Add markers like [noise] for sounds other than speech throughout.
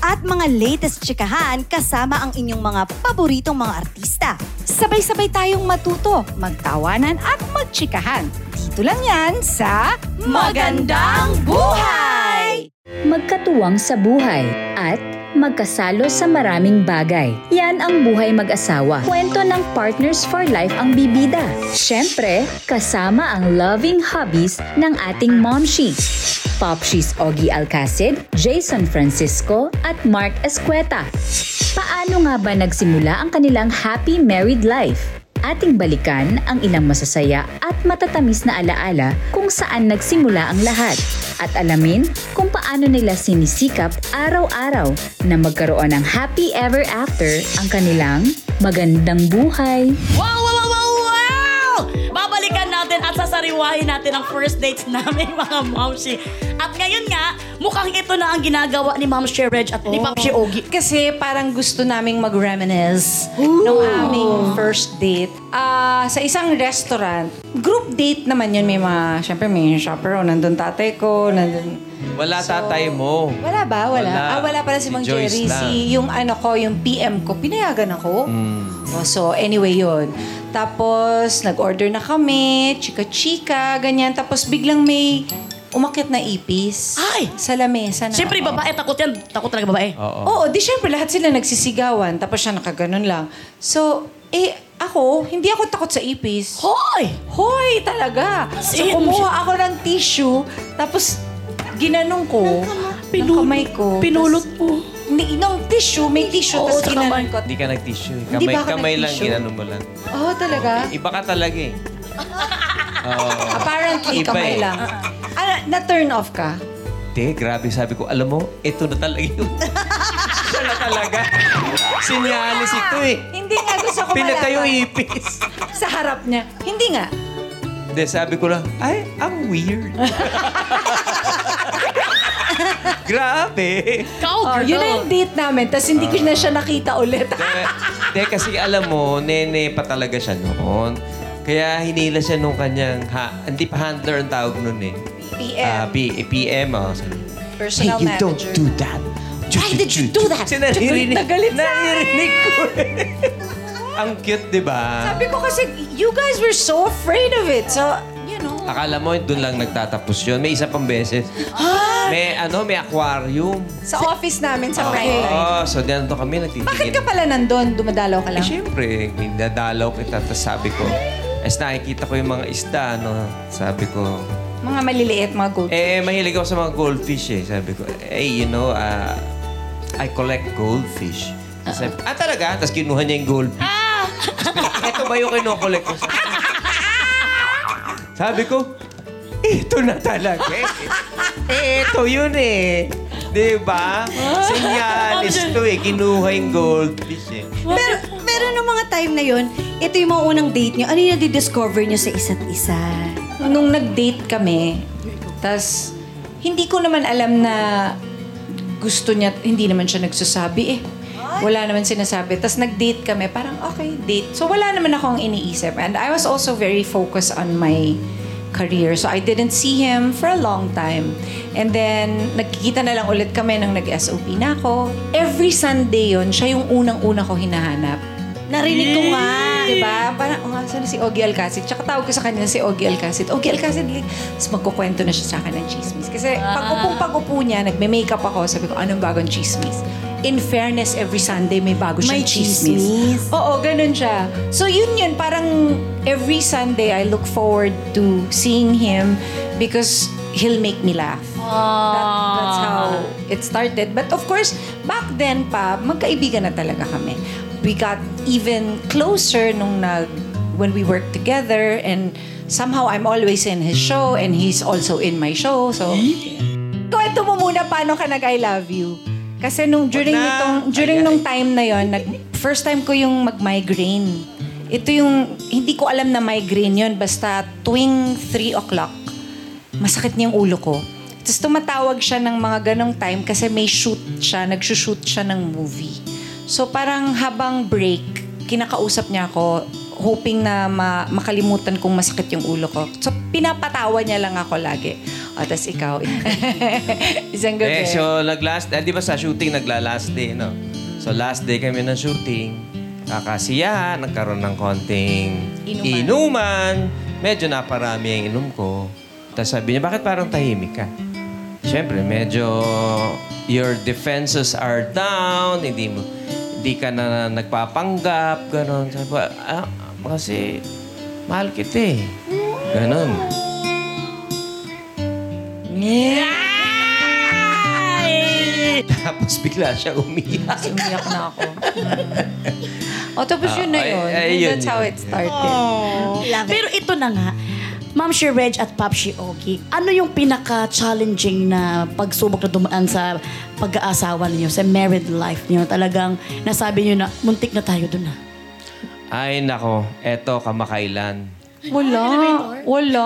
At mga latest chikahan kasama ang inyong mga paboritong mga artista. Sabay-sabay tayong matuto, magtawanan at magtsikahan. Dito lang yan sa Magandang Buhay! magkatuwang sa buhay at magkasalo sa maraming bagay. Yan ang buhay mag-asawa. Kwento ng Partners for Life ang bibida. Siyempre, kasama ang loving hobbies ng ating momshi. Popshies Ogie Alcacid, Jason Francisco at Mark Escueta. Paano nga ba nagsimula ang kanilang happy married life? Ating balikan ang ilang masasaya at matatamis na alaala kung saan nagsimula ang lahat. At alamin kung paano nila sinisikap araw-araw na magkaroon ng happy ever after ang kanilang magandang buhay. Wow, wow, wow, wow, wow! Babalikan natin at sasariwahin natin ang first dates [laughs] namin mga momshi. At ngayon nga, mukhang ito na ang ginagawa ni Ma'am Sherrej at ni Popshi Ogie. Kasi parang gusto naming mag-reminisce nung aming first date. Ah, sa isang restaurant. Group date naman yun. May mga, syempre may chaperone. Nandun tatay ko, nandun... Wala tatay mo. Wala ba? Wala. Wala. Ah, wala pala si Si Mang Joyce Jerry. lang. Si, yung ano ko, yung PM ko, pinayagan ako. Mm. Oh, so, anyway, yun. Tapos, nag-order na kami, chika-chika, ganyan. Tapos, biglang may umakit na ipis. Ay! Sa lamesa na. Siyempre, babae, takot yan. Takot talaga babae. Oo. Oo, di syempre lahat sila nagsisigawan. Tapos siya nakaganon lang. So, eh, ako, hindi ako takot sa ipis. Hoy! Hoy, talaga. So, kumuha ako ng tissue, tapos ginanong ko, ng kamay ko. Pinulot Tas- mo. Ni, ng tissue, may tissue, Oo, tapos sa kamay. ko. Hindi ka nag-tissue. eh. Hindi Kamay, ba ako kamay lang, nag-tissue? ginano mo lang. Oh, talaga? Iba ka talaga eh. [laughs] Oo. Apparently, Iba kamay eh. lang. Ah, na-turn off ka? Hindi, grabe sabi ko. Alam mo, ito na talaga yun. [laughs] Siya na talaga. Sinyalis ito eh. Hindi nga gusto ko Pinatayo malaman. ipis. Sa harap niya. Hindi nga. Hindi, sabi ko lang, ay, ang weird. [laughs] grabe. Oh, girl. yun na yung date namin. Tapos hindi ko na siya nakita ulit. Hindi, kasi alam mo, nene pa talaga siya noon. Kaya hinila siya nung kanyang, ha, hindi pa handler ang tawag nun eh. PM. Ah, P- PM, oh. Sabi, Personal hey, you manager. don't do that. Why did you do that? Kasi naririnig, Nagalit sa akin. naririnig ko eh. [laughs] Ang cute, di ba? Sabi ko kasi, you guys were so afraid of it. So, you know. Akala mo, doon lang nagtatapos yun. May isa pang beses. May, ano, may aquarium. Sa office namin sa Oo, Pride. so dito kami nagtitingin. Bakit ka pala nandun? Dumadalaw ka Eh, lang? syempre, dadalaw kita. Tapos sabi ko, as nakikita ko yung mga isda, no? Sabi ko, Mga maliliit, mga gold. eh, mahilig ako sa mga goldfish eh. Sabi ko, hey, you know, uh, I collect goldfish. Sabi, ah, talaga? Tapos kinuha niya yung goldfish. Ah! [laughs] Ito ba yung kinukollect ko? Sabi ko, ito na talaga eh. Eh, ito yun eh. Di ba? Sinyalis to eh. Kinuha yung goldfish eh. Pero, pero nung mga time na yon, ito yung mga unang date nyo. Ano yung nadidiscover nyo sa isa't isa? Nung nag-date kami, tas hindi ko naman alam na gusto niya, hindi naman siya nagsasabi eh. Wala naman sinasabi. Tapos nag-date kami, parang okay, date. So wala naman akong iniisip. And I was also very focused on my career. So I didn't see him for a long time. And then, nagkikita na lang ulit kami nang nag-SOP na ako. Every Sunday yon siya yung unang-una ko hinahanap. Narinig ko nga. Diba? Parang, oh, saan si Ogie Alcacid? Tsaka tawag ko sa kanya si Ogie Alcacid. Ogie Alcacid, li- Tapos magkukwento na siya sa akin ng chismis. Kasi pag upong pag-upo niya, nagme-makeup ako, sabi ko, anong bagong chismis? In fairness, every Sunday may bago siyang May chismis. Oo, ganun siya. So yun yun, parang every Sunday I look forward to seeing him because he'll make me laugh. That, that's how it started. But of course, back then pa, magkaibigan na talaga kami. We got even closer nung nag, when we worked together and somehow I'm always in his show and he's also in my show. So, kwento mo muna paano ka nag-I love you. Kasi nung during na. nitong during Ay, nung time na yon, nag first time ko yung mag-migraine. ito yung, hindi ko alam na migraine yun. Basta tuwing 3 o'clock, masakit niya yung ulo ko. Tapos tumatawag siya ng mga ganong time kasi may shoot siya, nagsushoot siya ng movie. So parang habang break, kinakausap niya ako, hoping na ma- makalimutan kong masakit yung ulo ko. So pinapatawa niya lang ako lagi. O, tas ikaw. [laughs] Isang gabi. Eh, so nag-last, eh, di ba sa shooting nagla-last day, no? So last day kami ng shooting, kakasiyahan, nagkaroon ng konting Inuman. inuman. Medyo naparami ang inom ko. Tapos sabi niya, bakit parang tahimik ka? Siyempre, medyo your defenses are down, hindi mo, hindi ka na nagpapanggap, gano'n. Sabi ko, ah, kasi mahal kita eh. Ganon. Ay! [laughs] Tapos bigla siya umiyak. Umiyak na ako. [laughs] o, tapos yun na Ah, yun. ay- ay, yun, That's how yun. it started. Pero ito na nga, Ma'am si Reg at Pop si Oki, ano yung pinaka-challenging na pagsubok na dumaan sa pag-aasawa ninyo, sa married life niyo? Talagang nasabi niyo na, muntik na tayo dun ah. Ay, nako. Eto, kamakailan. Wala. Wala.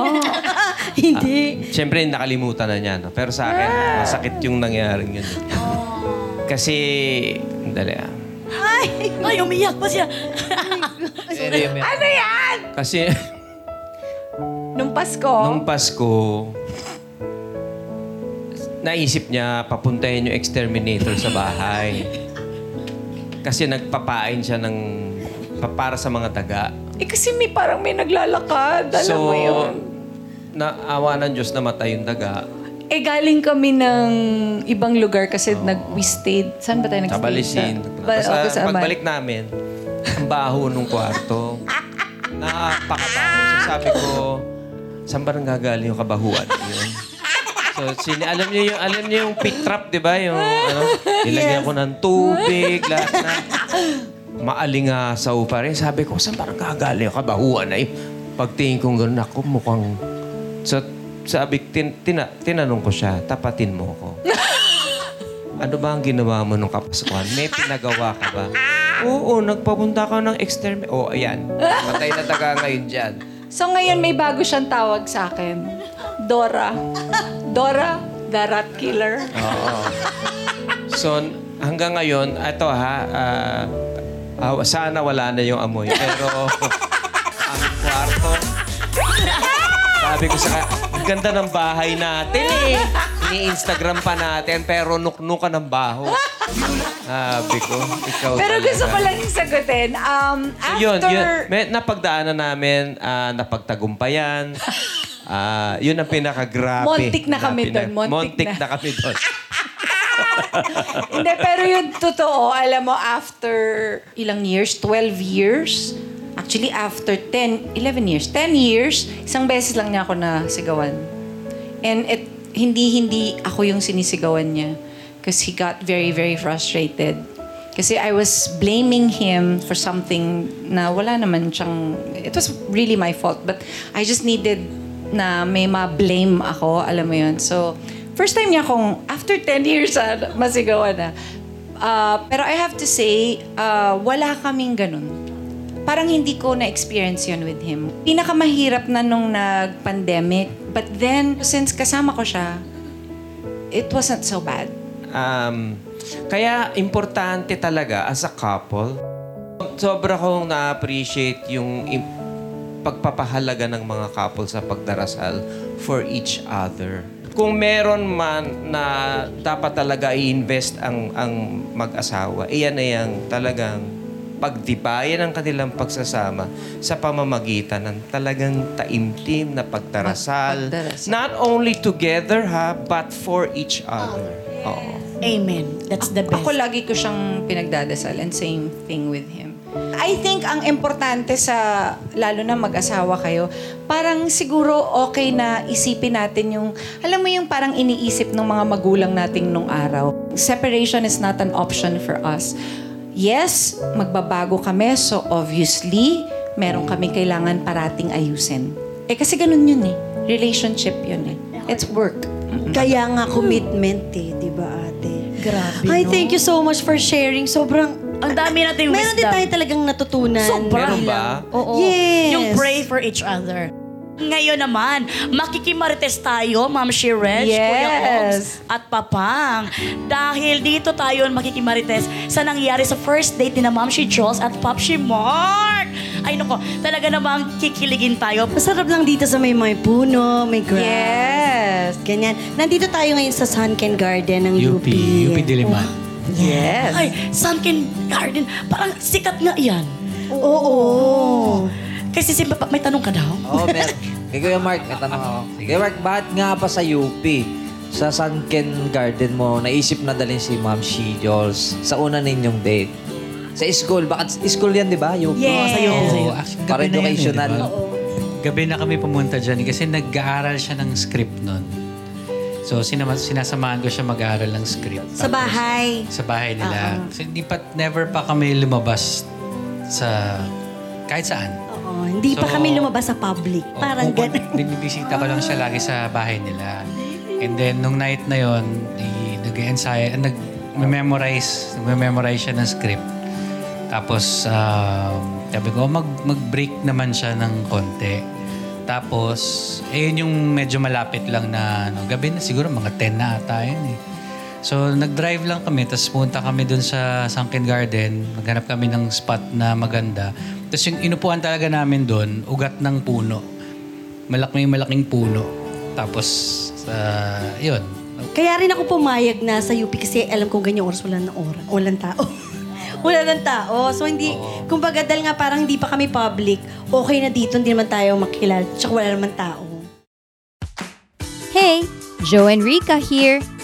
[laughs] Hindi. Siyempre, nakalimutan na niya. No? Pero sa akin, masakit yung nangyaring yun. Kasi, dali ah. Ay, umiyak pa siya. ano yan? Kasi, Nung Pasko. nung Pasko, naisip niya papuntahin yung exterminator sa bahay. Kasi nagpapain siya ng pa- para sa mga daga. eh kasi may parang may naglalakad. Alam so, mo yun. naawa ng Diyos na matay yung daga. Eh galing kami ng ibang lugar kasi nag we stayed. Saan ba tayo Sa nag-stay? Balisin. Ba- Basta sa pagbalik namin, ang baho nung kwarto. [laughs] Napakabaho. So sabi ko, saan ba nang gagaling yung kabahuan [laughs] yun? So, sini alam niyo yung alam niyo yung pit trap, 'di ba? Yung ano, nilagyan ko ng tubig, lahat na maalingasaw pa rin. Sabi ko, saan ba nang gagaling yung kabahuan na yun? Pagtingin ko gano'n, ako mukhang... So, sabi, tin, tina, tinanong ko siya, tapatin mo ko. [laughs] Ano ba ang ginawa mo nung Kapaskuhan? May pinagawa ka ba? [laughs] Oo, nagpapunta ka ng extermin... Oh, ayan. Matay na taga ngayon dyan. So ngayon may bago siyang tawag sa akin. Dora. Dora, the rat killer. Oo. So, hanggang ngayon, ito ha, ah, ah, sana wala na yung amoy. Pero, ang kwarto, sabi ko sa ang ganda ng bahay natin eh. Ini-Instagram pa natin, pero nuknukan ng baho. Sabi ko, ikaw Pero talaga. gusto ko lang yung sagutin. Um, after... yun, yun. May, napagdaanan namin, ah, napagtagumpayan. [laughs] Ah, yun ang pinakagrabe. Montik na kami doon, montik na. na. kami doon. [laughs] Hindi, pero yung totoo, alam mo, after ilang years, 12 years, actually after 10, 11 years, 10 years, isang beses lang niya ako nasigawan. And it, hindi-hindi ako yung sinisigawan niya. Because he got very, very frustrated. Kasi I was blaming him for something na wala naman siyang... It was really my fault. But I just needed na may ma-blame ako. Alam mo yun. So, first time niya akong, after 10 years, ah, masigawan na. Ah, pero I have to say, ah, wala kaming ganun. Parang hindi ko na-experience yun with him. Pinakamahirap na nung nag-pandemic. But then, since kasama ko siya, it wasn't so bad. Um, kaya importante talaga as a couple, sobra kong na-appreciate yung pagpapahalaga ng mga couple sa pagdarasal for each other. Kung meron man na dapat talaga i-invest ang, ang mag-asawa, iyan na yung talagang pagtibayan ng kanilang pagsasama sa pamamagitan ng talagang taimtim na pagdarasal. Pagdarasal. Not only together ha, but for each other. Oo. Amen. That's the best. Ako lagi ko siyang pinagdadasal and same thing with him. I think ang importante sa, lalo na mag-asawa kayo, parang siguro okay na isipin natin yung, alam mo yung parang iniisip ng mga magulang nating nung araw. Separation is not an option for us. Yes, magbabago kami, so obviously, meron kami kailangan parating ayusin. Eh kasi ganun yun eh. Relationship yun eh. It's work. Kaya nga commitment eh, di ba ate? Grabe, Ay, no? thank you so much for sharing. Sobrang Ang dami nating Meron din wisdom. tayo talagang natutunan. Sobra. Meron ba? Oo. Yes. Yung pray for each other. Ngayon naman, makikimarites tayo, Ma'am Shirech, Kuya Ops, Yes. at Papang. Dahil dito tayo makikimarites sa nangyari sa first date ni na Ma'am Shi Jules at Pop Shi Mark. Ay nako, talaga namang kikiligin tayo. Masarap lang dito sa may may puno, may grass. Yes. Ganyan. Nandito tayo ngayon sa Sunken Garden ng UP. UP, UP Diliman. Yes. Ay, Sunken Garden, parang sikat nga yan. Oo. Kasi si Papa, may tanong ka daw? Oo, oh, mer. Kay Kuya Mark, may tanong ako. Kuya Mark, bakit nga pa sa UP? Sa Sunken Garden mo, naisip na dalhin si Ma'am She Jules sa una ninyong date. Sa school, bakit school yan, di ba? UP. Yes. Sa UP. Oo, actually, Para gabi na yan, eh, educational. di ba? Gabi na kami pumunta dyan kasi nag-aaral siya ng script nun. So, sinama, sinasamahan ko siya mag-aaral ng script. Sa Tapos, bahay. Sa bahay nila. Kasi hindi pa, never pa kami lumabas sa kahit saan. Oo. Hindi pa So, kami lumabas sa public. O, Parang pupun- gano'n. Binibisita ko lang siya lagi sa bahay nila. And then, nung night na yon, nag-ensayo, nag-memorize, nag-memorize siya ng script. Tapos, um, sabi ko, mag, mag-break naman siya ng konti. Tapos, eh, yun yung medyo malapit lang na ano, gabi na siguro, mga 10 na ata yun eh. So, nag-drive lang kami, tapos punta kami dun sa Sunken Garden. Naghanap kami ng spot na maganda. Tapos yung inupuan talaga namin dun, ugat ng puno. Malaking malaking puno. Tapos, uh, yun. Kaya rin ako pumayag na sa UP kasi alam kong ganyan oras wala ng oras. Walang tao. [laughs] wala ng tao. So hindi, kumbaga dahil nga parang hindi pa kami public, okay na dito, hindi naman tayo makilala. Tsaka wala naman tao. Hey, Joe and Rika here.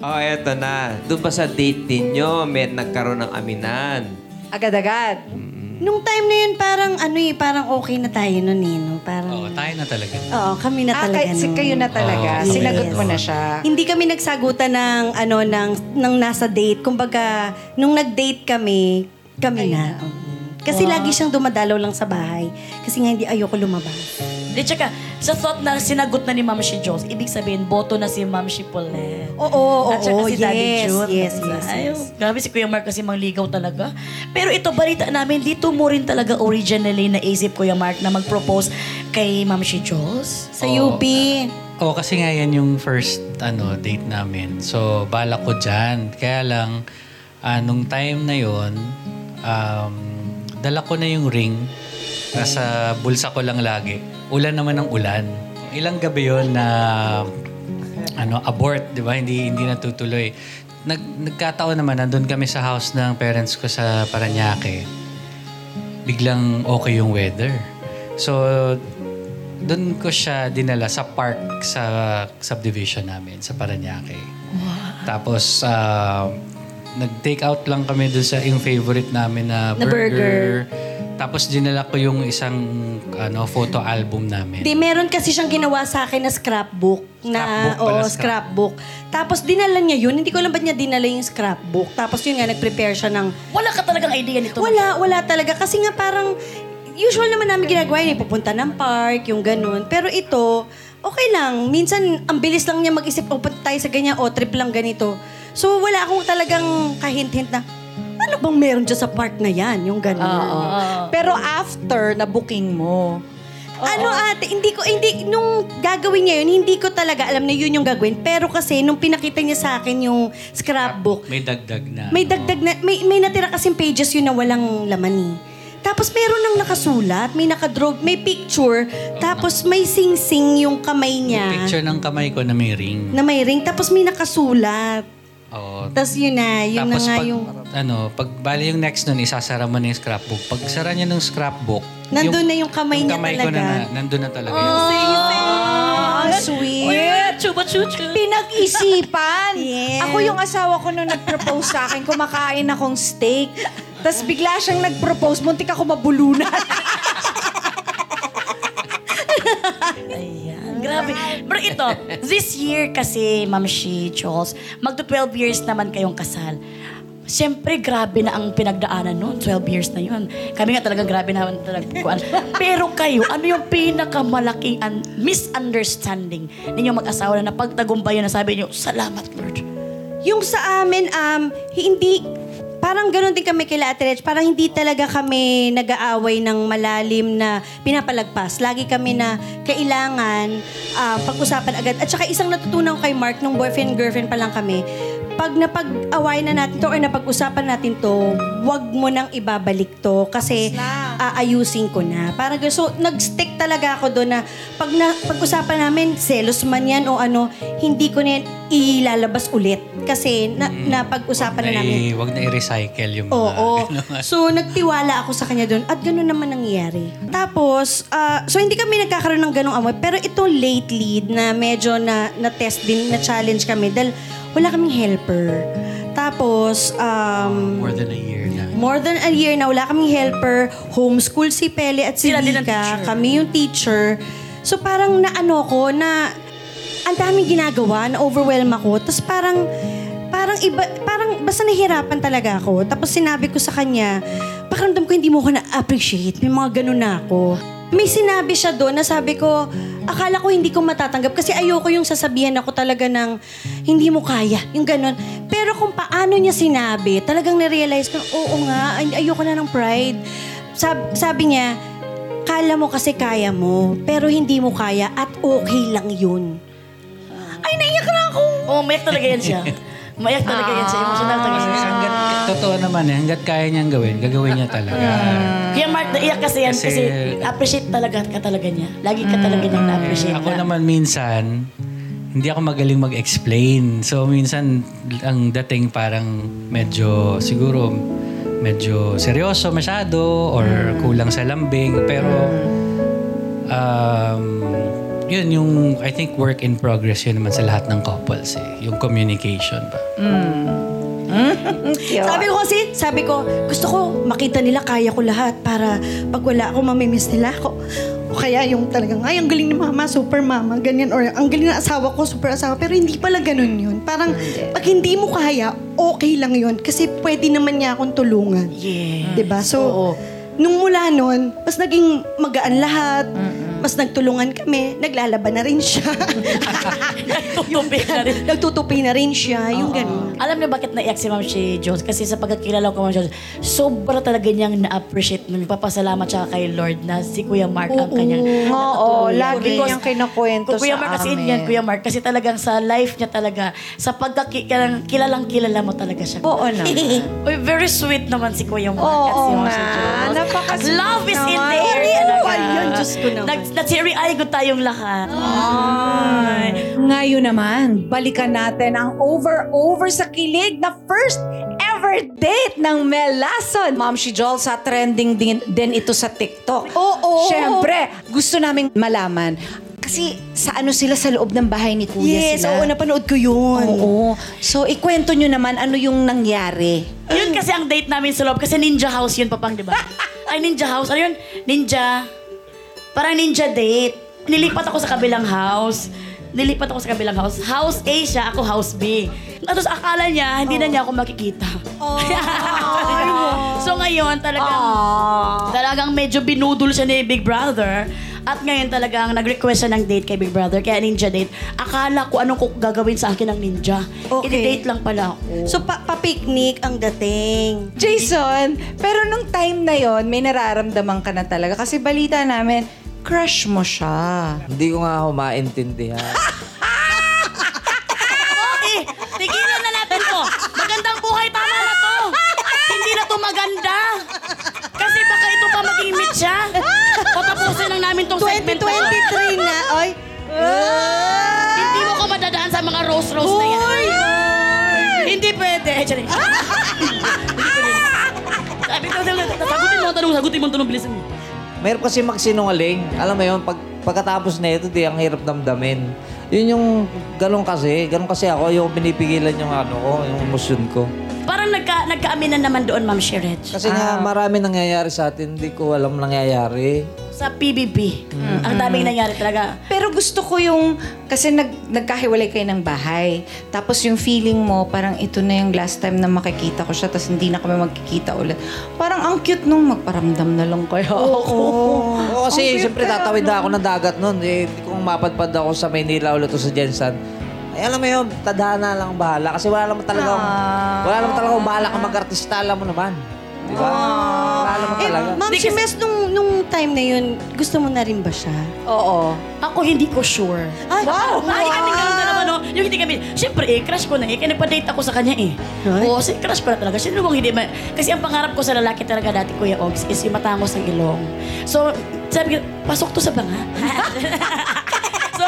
Oh, eto na. Doon ba sa date ninyo, may nagkaroon ng aminan? Agad-agad. Nung time na yun, parang ano eh, parang okay na tayo nun eh. No? Parang, Oo, tayo na talaga. Oo, kami na Ah, talaga kay, si nun. kayo na talaga. Oo. Sinagot Yes. mo na siya. Hindi kami nagsagutan ng ano ng ng nasa date. Kumbaga, nung nag-date kami, kami na. Oo. Kasi lagi siyang dumadalaw lang sa bahay. Kasi nga hindi ayoko lumabas. Di tsaka, sa thought na sinagot na ni Ma'am Shi Jules, ibig sabihin, boto na si Ma'am Shi Paulette. Oo, oo, At saka oo, si Daddy yes, June. yes, yes, Ay, yes. Grabe si Kuya Mark kasi mangligaw talaga. Pero ito, balita namin, dito mo rin talaga originally naisip, Kuya Mark, na mag-propose kay Ma'am Shi Jules. Sa Oo. UP. Oo, kasi nga yan yung first ano date namin. So, balak ko dyan. Kaya lang, ah, nung time na yon um, dala ko na yung ring. Nasa bulsa ko lang lagi. Ulan naman ng ulan. Ilang gabi yon na ano abort, 'di ba? Hindi hindi natutuloy. Nag, nagkataon naman nandun kami sa house ng parents ko sa Paranaque. Biglang okay yung weather. So doon ko siya dinala sa park sa subdivision namin sa Paranaque. Tapos ah, nag-take out lang kami doon sa yung favorite namin na, Na burger. Tapos dinala ko yung isang ano photo album namin. Di, meron kasi siyang ginawa sa akin na scrapbook. Na, Scrapbook pala, oo, scrapbook. Tapos dinala niya yun. Hindi ko alam ba't niya dinala yung scrapbook. Tapos yun nga, nag-prepare siya ng... Wala ka talagang idea nito. Wala, wala talaga. Kasi nga parang... Usual naman namin ginagawa yun. eh, Pupunta ng park, yung ganun. Pero ito, okay lang. Minsan, ang bilis lang niya mag-isip, o punta tayo sa ganyan, o trip lang ganito. So, wala akong talagang kahint-hint na, ano bang meron dyan sa park na yan? Yung ganun. Oo. Pero after na booking mo, Ano ate, hindi ko, hindi, nung gagawin niya yun, hindi ko talaga alam na yun yung gagawin. Pero kasi, nung pinakita niya sa akin yung scrapbook, May dagdag na. may dagdag na, may, may natira kasing pages yun na walang laman eh. Tapos meron nang nakasulat, may nakadraw, may picture, tapos may sing-sing yung kamay niya Picture ng kamay ko na may ring. na may ring, tapos may nakasulat. Oo. Tapos yun na, yun Tapos na nga pag, yung... ano, pag bali yung next nun, isasara mo na yung scrapbook. Pag sara niya ng scrapbook, Nandun na yung kamay niya kamay ko talaga. na, na, nandun na talaga yun. ah, sweet. Chuba chuchu. Pinag-isipan. Yes. Ako yung asawa ko nung nag-propose sa akin, kumakain akong steak. Tapos bigla siyang nag-propose, muntik ako mabulunan. [laughs] [laughs] Ayan, grabe. Pero ito, this year kasi, Ma'am Shi, Jules, magto 12 years naman kayong kasal. Siyempre, grabe na ang pinagdaanan noon. 12 years na yun. Kami nga talagang grabe na talaga. kuwan. Pero kayo, ano yung pinakamalaking un- misunderstanding ninyong mag-asawa na napagtagumpayan na sabi niyo, salamat Lord. Yung sa amin, um, hindi, parang ganun din kami kila Ate Reg. Parang hindi talaga kami nag-aaway ng malalim na pinapalagpas. Lagi kami na kailangan ah, pag-usapan agad. At saka isang natutunan ko kay Mark, nung boyfriend-girlfriend pa lang kami, pag napag-away na natin to or napag-usapan natin to, wag mo nang ibabalik to kasi aayusin ko na. Parang ganun. So, nag-stick talaga ako doon na pag na, pag-usapan namin, selos man yan o ano, hindi ko na yan ilalabas ulit. Kasi na, napag-usapan na namin. i- wag na i-recycle yung mga Oo. [laughs] ganun. So, nagtiwala ako sa kanya doon at gano'n naman nangyari. Tapos, ah, so hindi kami nagkakaroon ng ganong amoy. Pero ito lately na medyo na, na-test din, na-challenge kami dahil wala kaming helper. Tapos, um, More than a year na. more than a year na wala kaming helper, homeschool si Pele at si Sila din ang Vika, teacher. kami yung teacher. So parang naano ko na ang daming ginagawa, na overwhelm ako. Tapos parang parang iba, parang basta nahihirapan talaga ako. Tapos sinabi ko sa kanya, pakiramdam ko hindi mo ko na-appreciate. May mga ganun na ako. May sinabi siya doon na sabi ko, akala ko hindi ko matatanggap kasi ayoko yung sasabihan ako talaga ng hindi mo kaya, yung ganun. Pero kung paano niya sinabi, talagang na-realize ko, oo nga, ay- ayoko na ng pride. Sab- sabi niya, kala mo kasi kaya mo, pero hindi mo kaya at okay lang yun. Ay, naiyak na ako! Oo, mayak talaga yan siya. [laughs] Mayak talaga yan siya. Emotional siya. Hanggat, totoo naman eh, hanggat kaya niyang gawin, gagawin niya talaga. Kaya Mark, naiyak kasi yan kasi, Kasi- appreciate talaga ka talaga niya. Lagi ka talaga niyang na-appreciate. Ako na. naman minsan, hindi ako magaling mag-explain. So minsan, ang dating parang medyo, siguro, medyo seryoso masyado or kulang sa lambing. Pero, um, yun yung, I think, work in progress yun naman sa lahat ng couples eh. Yung communication ba. Sabi ko kasi, sabi ko, gusto ko makita nila kaya ko lahat para pag wala ako, mamimiss nila ako. O kaya yung talagang, ay, ang galing ni mama, super mama, ganyan. Or ang galing ng asawa ko, super asawa. Pero hindi pala ganun yun. Parang, pag hindi mo kaya, okay lang yun. Kasi pwede naman niya akong tulungan. Yes. 'Di ba? So, nung mula nun, mas naging magaan lahat. Mas nagtulungan kami. Naglalaban na rin siya. [laughs] Tutupi na rin. Nagtutupi na rin siya. Yung ganun. Alam niyo bakit naiyak si Ma'am si Jones? Kasi sa pagkakilala ko Ma'am Jones, sobra talaga niyang na-appreciate, nagpapasalamat siya kay Lord na si Kuya Mark ang kanyang Oo, nakatulong. lagi Because niyang kinakwento Kuya sa Mark, kasi amin. yan, Kuya Mark, kasi talagang sa life niya talaga, sa pagkakilalang kilalang kilala mo talaga siya. Oo [laughs] naman. Uy, very sweet naman si Kuya Mark Oo at si Ma'am si nga. Jones. Napaka-sweet Love is in naman. the air Ay, ano talaga. ba yun? Diyos ko naman. Nag, nagsiri-ay ko tayong lahat. Ay. Ngayon naman, balikan natin ang over-over sa kilig na first ever date ng Melason. Ma'am si Joel, sa trending din, din ito sa TikTok. Oo. Siyempre, gusto naming malaman. Kasi sa ano sila sa loob ng bahay ni Kuya Yes, sila. oo, napanood ko yun. Oo. So, ikwento nyo naman ano yung nangyari. Yun kasi ang date namin sa loob. Kasi ninja house yun, papang, di ba? [laughs] Ay, ninja house. Ano yun? Ninja. Parang ninja date. Nilipat ako sa kabilang house. Nilipat ako sa kabilang house. House A siya, ako house B. Tapos akala niya, hindi na niya ako makikita. [laughs] so ngayon, talagang, talagang medyo binudol siya ni Big Brother. At ngayon talagang nag-request siya ng date kay Big Brother, kaya ninja date. Akala ko anong ku- gagawin sa akin ng ninja. Okay. I-date lang pala ako. So, pa- pa-picnic ang dating. Jason, pero nung time na yon may nararamdaman ka na talaga. Kasi balita namin, crush mo siya. Hindi ko nga ako maintindihan. [laughs] Eh, tigilan na natin to. Magandang buhay, tama na to. Hindi na to maganda. Kasi baka ito pa maging meet siya. Namin tong segment na to. 2023 na. Ay. Hindi mo ko madadaan sa mga rose-rose na yan. Hindi pwede. Eh, sorry. Sabi ko, sabi ko, sagutin mo ang tanong, sagutin mo ang tanong, bilisan mo. Mayroon kasi magsinungaling. Alam mo yun, pag, pagkatapos na ito, di ang hirap damdamin. Yun yung ganun kasi. Ganun kasi ako, yung pinipigilan yung ano ko, yung emosyon ko. Parang nagka, nagkaaminan naman doon, Ma'am Sherech. Kasi nga marami nangyayari sa atin, hindi ko alam nangyayari. Sa PBB. Ang daming nangyari talaga. Pero gusto ko yung, kasi nag, nagkahiwalay kayo ng bahay. Tapos yung feeling mo, parang ito na yung last time na makikita ko siya, tapos hindi na kami magkikita ulit. Parang ang cute nung magparamdam na lang kayo ako. [laughs] Oo, kasi siyempre tatawid na ako ng dagat noon. Eh, hindi ko mapadpad ako sa Maynila ulit o sa Jensen. Ay, alam mo yun, tadhana lang ang bahala. Kasi wala naman talaga, wala naman talaga akong bahala kang mag-artista, alam mo naman. Di ba? Wala naman Eh, talaga. Ma'am Shimes, nung, nung time na yun, gusto mo na rin ba siya? Oo. Ako hindi ko sure. Ay, Wow! Ay, kami ganun na naman, no? Yung hindi kami, siyempre eh, crush ko na eh. Kaya nagpa-date ako sa kanya eh. Oo, si crush ko na talaga. Sino bang hindi ma- Kasi ang pangarap ko sa lalaki talaga dati, Kuya Ogs, is yung matangos ng ilong. So, sabi ko, pasok to sa banga. [laughs] so,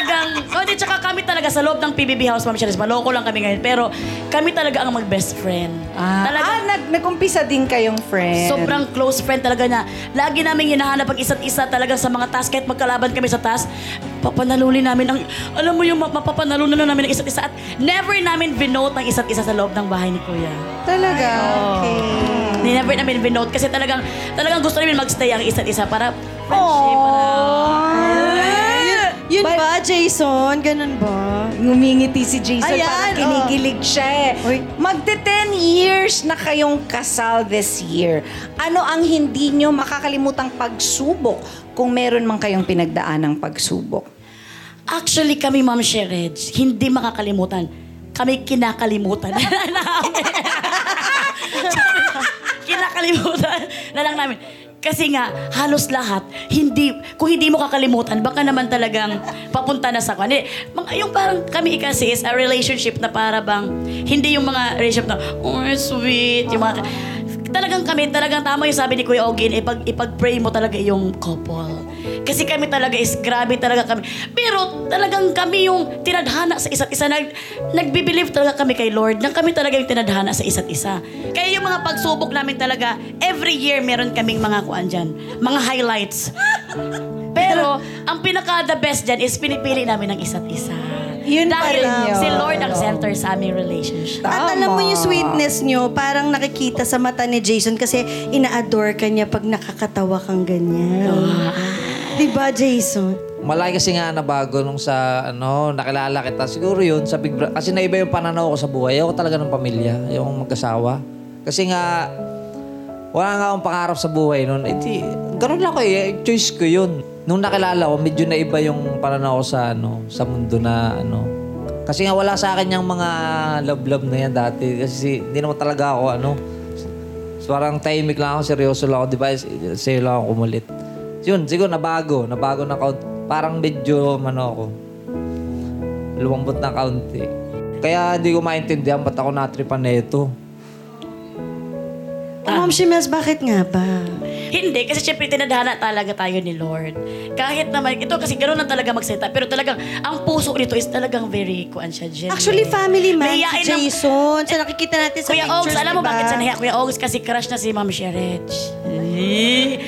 talagang, so, di, tsaka kami talaga sa loob ng PBB House, Ma'am Cherise, maloko lang kami ngayon. Pero kami talaga ang mag-best friend. Ah, Talagang, ah, nag, nag-umpisa din kayong friend. Sobrang close friend talaga niya. Lagi namin hinahanap ang isa't isa talaga sa mga task. Kahit magkalaban kami sa task, papanalunin namin ang, alam mo yung ma- mapapanalunan na namin ang isa't isa. At never namin binote ang isa't isa sa loob ng bahay ni Kuya. Talaga? Ni never namin binote kasi talagang, talagang gusto namin magstay ang isa't isa para friendship. Para, Yun ba, Jason? Ganun ba? Ngumingiti si Jason Ayan, parang kinikilig siya eh. Uy. Magte 10 years na kayong kasal this year. Ano ang hindi nyo makakalimutang pagsubok kung meron man kayong pinagdaan ng pagsubok? Actually, kami, Ma'am Sherej, hindi makakalimutan. Kami kinakalimutan namin. [laughs] [laughs] kinakalimutan na lang namin. Kasi nga, halos lahat, hindi, kung hindi mo kakalimutan, baka naman talagang papunta na sa kanya. Mga, yung parang kami kasi is a relationship na para bang, hindi yung mga relationship na, oh, sweet, yung mga, talagang kami, talagang tama yung sabi ni Kuya Ogin, ipag, ipag-pray mo talaga yung couple. Kasi kami talaga is grabe talaga kami. Pero talagang kami yung tinadhana sa isa't isa. Nag, nagbibilieve talaga kami kay Lord na kami talaga yung tinadhana sa isa't isa. Kaya yung mga pagsubok namin talaga, every year meron kaming mga kuan dyan. Mga highlights. [laughs] Pero ang pinaka the best dyan is pinipili namin ng isa't isa. Yun pa Dahil rin yun. si Lord ang center sa aming relationship. At alam mo yung sweetness nyo, parang nakikita sa mata ni Jason kasi ina-adore ka niya pag nakakatawa kang ganyan. Di ba, Jason? Malaki kasi nga na bago nung sa ano, nakilala kita. Siguro yun sa Big Brother. Kasi naiba yung pananaw ko sa buhay. Ako talaga ng pamilya, yung mag-asawa. Kasi nga, wala nga akong pangarap sa buhay noon. Eh di, ganun lang ko eh. Choice ko yun. Nung nakilala ko, medyo naiba yung pananaw ko sa ano, sa mundo na ano. Kasi nga wala sa akin yung mga love-love na yan dati. Kasi hindi naman talaga ako ano. So, parang tahimik lang ako, seryoso lang ako. Di ba? Sa'yo lang ako kumulit. Yun, siguro nabago. Nabago na count. Parang medyo, ano ako, lumambot na kaunti. Kaya hindi ko maintindihan ba't ako natripan na ito. Oh, Ma'am Shimes, bakit nga ba? Hindi, kasi syempre tinadhana talaga tayo ni Lord. Kahit naman, ito kasi gano'n na talaga magsalita. Pero talagang, ang puso nito is talagang very, kuan siya, genuine. Actually, family man si Jason. Sa nakikita natin sa Kuya pictures, Ogs, alam mo diba? bakit sa nahiya? Kuya Ogs, kasi crush na si Ma'am Sherech. Eh.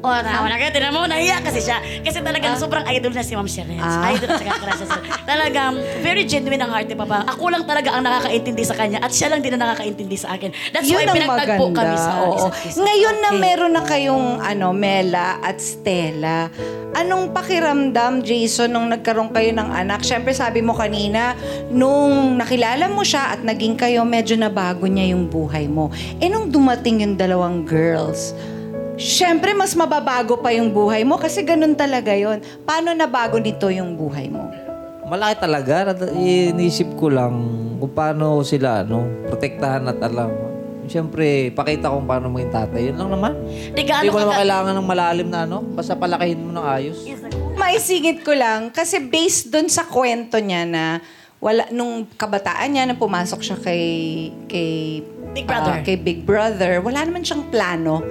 O, tama na kayo. Tinan mo, nahiya kasi siya. Kasi talagang sobrang idol na si Ma'am Sherech. Idol at saka na siya. Talagang, very genuine ang heart ni Papa. Ako lang talaga ang nakakaintindi sa kanya at siya lang din ang nakakaintindi sa akin. That's why Yun ang pinagtagpo maganda. kami sa oo. isa't isa. Ngayon na meron na kayong ano, Mela at Stella, anong pakiramdam, Jason, nung nagkaroon kayo ng anak? Siyempre, sabi mo kanina, nung nakilala mo siya at naging kayo, medyo nabago niya yung buhay mo. Eh, nung dumating yung dalawang girls, Siyempre, mas mababago pa yung buhay mo kasi ganun talaga yon. Paano nabago nito yung buhay mo? Malaki talaga. Inisip ko lang kung paano sila, ano, protektahan at alam. Siyempre, pakita kung paano maging tatay. Yun lang naman. Gaano Hindi mo naman kailangan ng malalim na ano. Basta palakihin mo ng ayos. Maisingit ko lang kasi based dun sa kwento niya na wala nung kabataan niya na pumasok siya kay kay Big Brother. ah, kay Big Brother, wala naman siyang plano.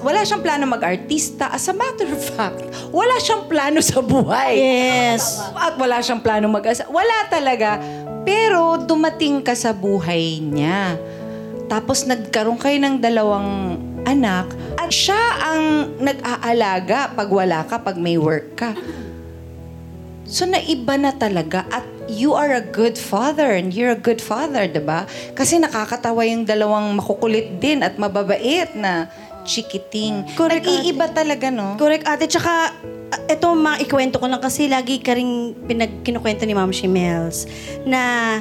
Wala siyang plano mag-artista. As a matter of fact, wala siyang plano sa buhay. Yes. At wala siyang plano mag Wala talaga. Pero dumating ka sa buhay niya. Tapos nagkaroon kayo ng dalawang anak at siya ang nag-aalaga pag wala ka, pag may work ka. So naiba na talaga at you are a good father and you're a good father, 'di ba? Kasi nakakatawa yung dalawang makukulit din at mababait na chikiting. Correct, Nag-iiba talaga, no? Correct, ate. Tsaka, ito, maikwento ko lang kasi lagi ka rin pinag, kinukwento ni Ma'am Shimels na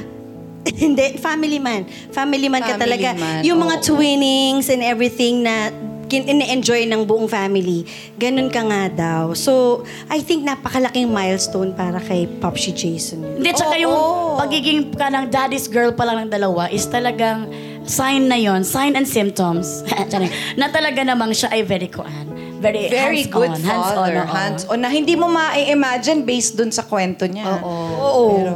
[laughs] hindi, family man. Family man ka Family talaga. man, Yung mga oo. twinnings and everything na ine-enjoy ng buong family. Ganun ka nga daw. So, I think napakalaking milestone para kay Popshi Jason. Hindi, tsaka yung pagiging ka ng daddy's girl pa lang ng dalawa is talagang sign na yon sign and symptoms, [laughs] Tiyan, na talaga namang siya ay very kuan. Very, Very hands-on, good hands-on, father. oo. Hands-on. Na hindi mo ma-imagine based dun sa kwento niya. Oo. Pero,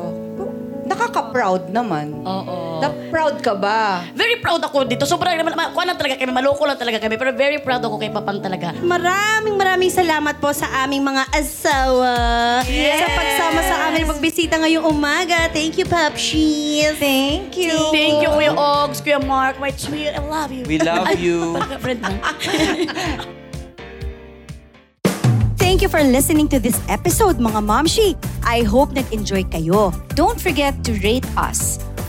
nakaka-proud naman. Oo. Na proud ka ba? Very proud ako dito. Sobrang naman, kuha lang talaga kami, maloko lang talaga kami. Pero very proud ako kay Papang talaga. Maraming maraming salamat po sa aming mga asawa. Sa pagsama sa amin pagbisita ngayong umaga. Thank you, Popshi. Thank you. Thank you, Kuya Ogs, Kuya Mark, my sweet, I love you. We love Ay, you. Talaga, [laughs] friend na. [laughs] Thank you for listening to this episode, mga momshi. I hope nag-enjoy kayo. Don't forget to rate us.